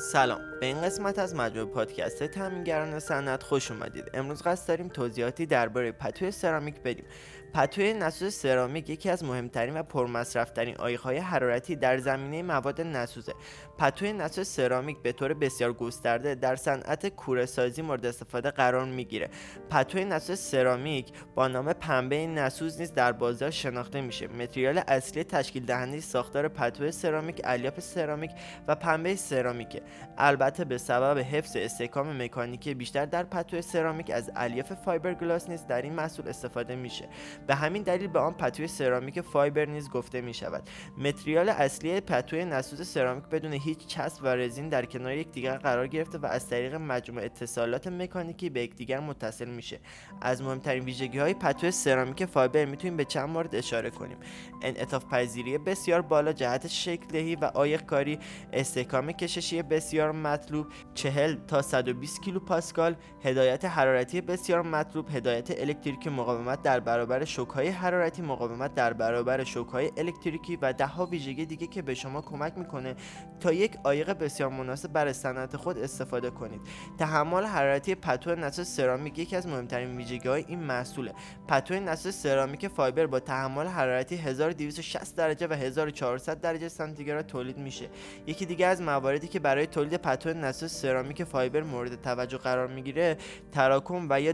سلام. به این قسمت از مجموع پادکست تامینگران صنعت خوش اومدید. امروز قصد داریم توضیحاتی درباره پتوی سرامیک بدیم. پتوی نسوز سرامیک یکی از مهمترین و پرمصرفترین های حرارتی در زمینه مواد نسوزه. پتوی نسوز سرامیک به طور بسیار گسترده در صنعت کوره سازی مورد استفاده قرار می‌گیره. پتوی نسوز سرامیک با نام پنبه نسوز نیز در بازار شناخته میشه. متریال اصلی تشکیل دهنده ساختار پتو سرامیک الیاف سرامیک و پنبه سرامیک البته به سبب حفظ استحکام مکانیکی بیشتر در پتو سرامیک از الیاف فایبرگلاس نیز در این محصول استفاده میشه. به همین دلیل به آن پتوی سرامیک فایبر نیز گفته می شود متریال اصلی پتوی نسوز سرامیک بدون هیچ چسب و رزین در کنار یکدیگر قرار گرفته و از طریق مجموع اتصالات مکانیکی به یکدیگر متصل میشه. از مهمترین ویژگی های پتوی سرامیک فایبر می‌تونیم به چند مورد اشاره کنیم. انعطاف پذیری بسیار بالا جهت شکل دهی و آیق کاری استحکام کششی بسیار مطلوب 40 تا 120 کیلو پاسکال هدایت حرارتی بسیار مطلوب هدایت الکتریکی مقاومت در برابر های حرارتی مقاومت در برابر های الکتریکی و ده ها ویژگی دیگه که به شما کمک می‌کنه تا یک عایق بسیار مناسب برای صنعت خود استفاده کنید. تحمل حرارتی پتو نساج سرامیک یکی از مهمترین ویژگی های این محصوله. پتو نساج سرامیک فایبر با تحمل حرارتی 1260 درجه و 1400 درجه سانتیگراد تولید میشه. یکی دیگه از مواردی که برای تولید پتو نساج سرامیک فایبر مورد توجه قرار می‌گیره تراکم و یا